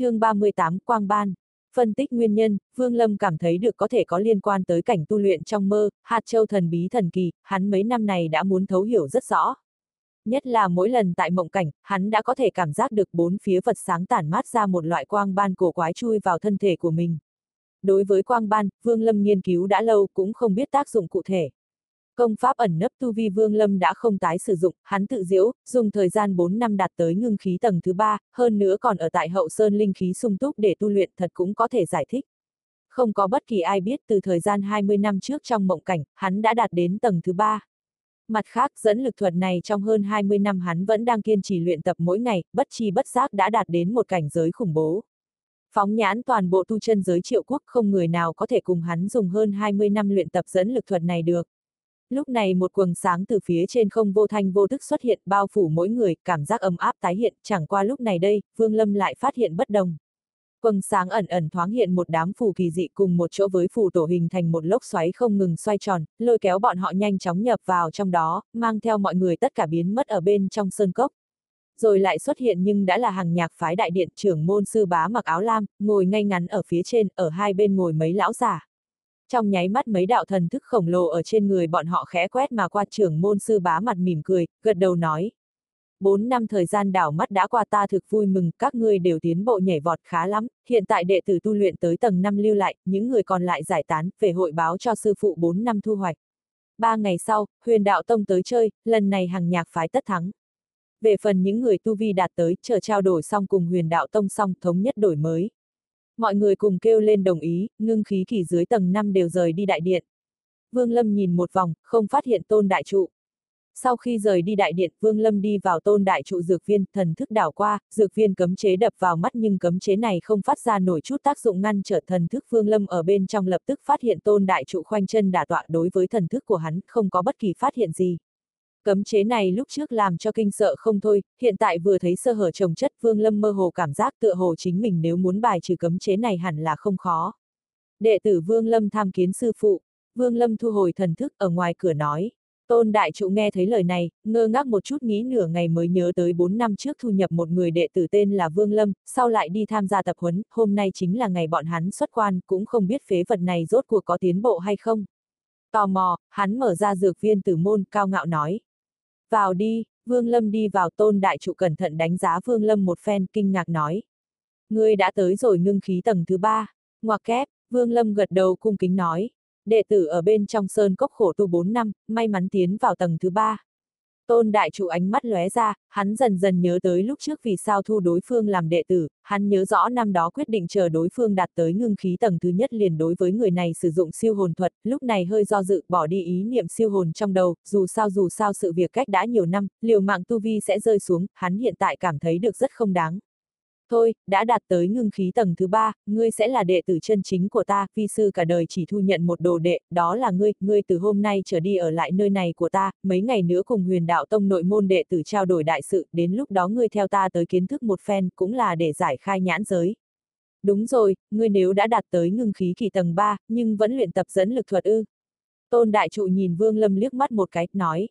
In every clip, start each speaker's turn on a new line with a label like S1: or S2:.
S1: chương 38 Quang Ban Phân tích nguyên nhân, Vương Lâm cảm thấy được có thể có liên quan tới cảnh tu luyện trong mơ, hạt châu thần bí thần kỳ, hắn mấy năm này đã muốn thấu hiểu rất rõ. Nhất là mỗi lần tại mộng cảnh, hắn đã có thể cảm giác được bốn phía vật sáng tản mát ra một loại quang ban cổ quái chui vào thân thể của mình. Đối với quang ban, Vương Lâm nghiên cứu đã lâu cũng không biết tác dụng cụ thể. Công pháp ẩn nấp tu vi Vương Lâm đã không tái sử dụng, hắn tự diễu, dùng thời gian 4 năm đạt tới ngưng khí tầng thứ 3, hơn nữa còn ở tại hậu sơn linh khí sung túc để tu luyện thật cũng có thể giải thích. Không có bất kỳ ai biết từ thời gian 20 năm trước trong mộng cảnh, hắn đã đạt đến tầng thứ 3. Mặt khác, dẫn lực thuật này trong hơn 20 năm hắn vẫn đang kiên trì luyện tập mỗi ngày, bất chi bất giác đã đạt đến một cảnh giới khủng bố. Phóng nhãn toàn bộ tu chân giới triệu quốc không người nào có thể cùng hắn dùng hơn 20 năm luyện tập dẫn lực thuật này được. Lúc này một quầng sáng từ phía trên không vô thanh vô thức xuất hiện bao phủ mỗi người, cảm giác ấm áp tái hiện, chẳng qua lúc này đây, Vương Lâm lại phát hiện bất đồng. Quầng sáng ẩn ẩn thoáng hiện một đám phù kỳ dị cùng một chỗ với phù tổ hình thành một lốc xoáy không ngừng xoay tròn, lôi kéo bọn họ nhanh chóng nhập vào trong đó, mang theo mọi người tất cả biến mất ở bên trong sơn cốc. Rồi lại xuất hiện nhưng đã là hàng nhạc phái đại điện trưởng môn sư bá mặc áo lam, ngồi ngay ngắn ở phía trên, ở hai bên ngồi mấy lão giả. Trong nháy mắt mấy đạo thần thức khổng lồ ở trên người bọn họ khẽ quét mà qua trưởng môn sư bá mặt mỉm cười, gật đầu nói. Bốn năm thời gian đảo mắt đã qua ta thực vui mừng, các ngươi đều tiến bộ nhảy vọt khá lắm, hiện tại đệ tử tu luyện tới tầng 5 lưu lại, những người còn lại giải tán, về hội báo cho sư phụ 4 năm thu hoạch. Ba ngày sau, huyền đạo tông tới chơi, lần này hàng nhạc phái tất thắng. Về phần những người tu vi đạt tới, chờ trao đổi xong cùng huyền đạo tông xong, thống nhất đổi mới. Mọi người cùng kêu lên đồng ý, ngưng khí kỳ dưới tầng 5 đều rời đi đại điện. Vương Lâm nhìn một vòng, không phát hiện tôn đại trụ. Sau khi rời đi đại điện, Vương Lâm đi vào tôn đại trụ dược viên, thần thức đảo qua, dược viên cấm chế đập vào mắt nhưng cấm chế này không phát ra nổi chút tác dụng ngăn trở thần thức Vương Lâm ở bên trong lập tức phát hiện tôn đại trụ khoanh chân đả tọa đối với thần thức của hắn, không có bất kỳ phát hiện gì. Cấm chế này lúc trước làm cho kinh sợ không thôi, hiện tại vừa thấy sơ hở trồng chất Vương Lâm mơ hồ cảm giác tựa hồ chính mình nếu muốn bài trừ cấm chế này hẳn là không khó. Đệ tử Vương Lâm tham kiến sư phụ, Vương Lâm thu hồi thần thức ở ngoài cửa nói. Tôn Đại Trụ nghe thấy lời này, ngơ ngác một chút nghĩ nửa ngày mới nhớ tới 4 năm trước thu nhập một người đệ tử tên là Vương Lâm, sau lại đi tham gia tập huấn, hôm nay chính là ngày bọn hắn xuất quan, cũng không biết phế vật này rốt cuộc có tiến bộ hay không. Tò mò, hắn mở ra dược viên tử môn, cao ngạo nói. Vào đi, Vương Lâm đi vào tôn đại trụ cẩn thận đánh giá Vương Lâm một phen, kinh ngạc nói. Ngươi đã tới rồi ngưng khí tầng thứ ba. Ngoặc kép, Vương Lâm gật đầu cung kính nói. Đệ tử ở bên trong sơn cốc khổ tu 4 năm, may mắn tiến vào tầng thứ ba. Tôn đại chủ ánh mắt lóe ra, hắn dần dần nhớ tới lúc trước vì sao thu đối phương làm đệ tử, hắn nhớ rõ năm đó quyết định chờ đối phương đạt tới ngưng khí tầng thứ nhất liền đối với người này sử dụng siêu hồn thuật, lúc này hơi do dự bỏ đi ý niệm siêu hồn trong đầu, dù sao dù sao sự việc cách đã nhiều năm, liều mạng tu vi sẽ rơi xuống, hắn hiện tại cảm thấy được rất không đáng. Thôi, đã đạt tới ngưng khí tầng thứ ba, ngươi sẽ là đệ tử chân chính của ta, vi sư cả đời chỉ thu nhận một đồ đệ, đó là ngươi, ngươi từ hôm nay trở đi ở lại nơi này của ta, mấy ngày nữa cùng huyền đạo tông nội môn đệ tử trao đổi đại sự, đến lúc đó ngươi theo ta tới kiến thức một phen, cũng là để giải khai nhãn giới. Đúng rồi, ngươi nếu đã đạt tới ngưng khí kỳ tầng 3, nhưng vẫn luyện tập dẫn lực thuật ư. Tôn đại trụ nhìn Vương Lâm liếc mắt một cái, nói.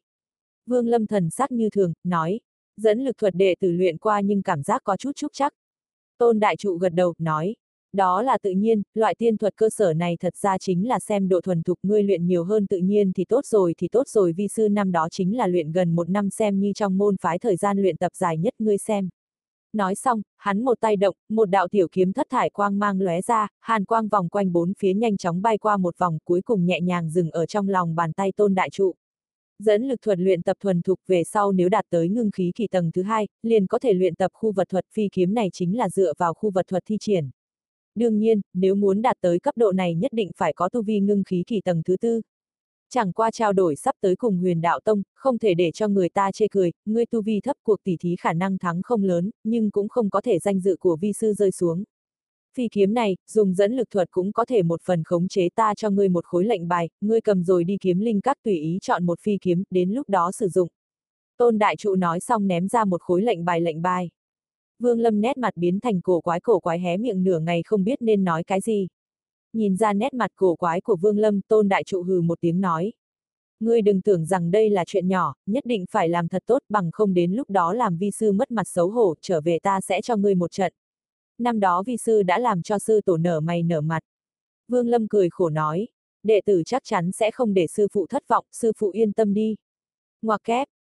S1: Vương Lâm thần sắc như thường, nói. Dẫn lực thuật đệ tử luyện qua nhưng cảm giác có chút trúc chắc, Tôn Đại Trụ gật đầu, nói. Đó là tự nhiên, loại tiên thuật cơ sở này thật ra chính là xem độ thuần thục ngươi luyện nhiều hơn tự nhiên thì tốt rồi thì tốt rồi vi sư năm đó chính là luyện gần một năm xem như trong môn phái thời gian luyện tập dài nhất ngươi xem. Nói xong, hắn một tay động, một đạo tiểu kiếm thất thải quang mang lóe ra, hàn quang vòng quanh bốn phía nhanh chóng bay qua một vòng cuối cùng nhẹ nhàng dừng ở trong lòng bàn tay tôn đại trụ. Dẫn lực thuật luyện tập thuần thục về sau nếu đạt tới ngưng khí kỳ tầng thứ hai, liền có thể luyện tập khu vật thuật phi kiếm này chính là dựa vào khu vật thuật thi triển. Đương nhiên, nếu muốn đạt tới cấp độ này nhất định phải có tu vi ngưng khí kỳ tầng thứ tư. Chẳng qua trao đổi sắp tới cùng huyền đạo tông, không thể để cho người ta chê cười, ngươi tu vi thấp cuộc tỷ thí khả năng thắng không lớn, nhưng cũng không có thể danh dự của vi sư rơi xuống. Phi kiếm này, dùng dẫn lực thuật cũng có thể một phần khống chế ta cho ngươi một khối lệnh bài, ngươi cầm rồi đi kiếm linh các tùy ý chọn một phi kiếm, đến lúc đó sử dụng. Tôn đại trụ nói xong ném ra một khối lệnh bài lệnh bài. Vương Lâm nét mặt biến thành cổ quái cổ quái hé miệng nửa ngày không biết nên nói cái gì. Nhìn ra nét mặt cổ quái của Vương Lâm, Tôn đại trụ hừ một tiếng nói. Ngươi đừng tưởng rằng đây là chuyện nhỏ, nhất định phải làm thật tốt bằng không đến lúc đó làm vi sư mất mặt xấu hổ, trở về ta sẽ cho ngươi một trận năm đó vi sư đã làm cho sư tổ nở mày nở mặt. Vương Lâm cười khổ nói, đệ tử chắc chắn sẽ không để sư phụ thất vọng, sư phụ yên tâm đi. Ngoà kép,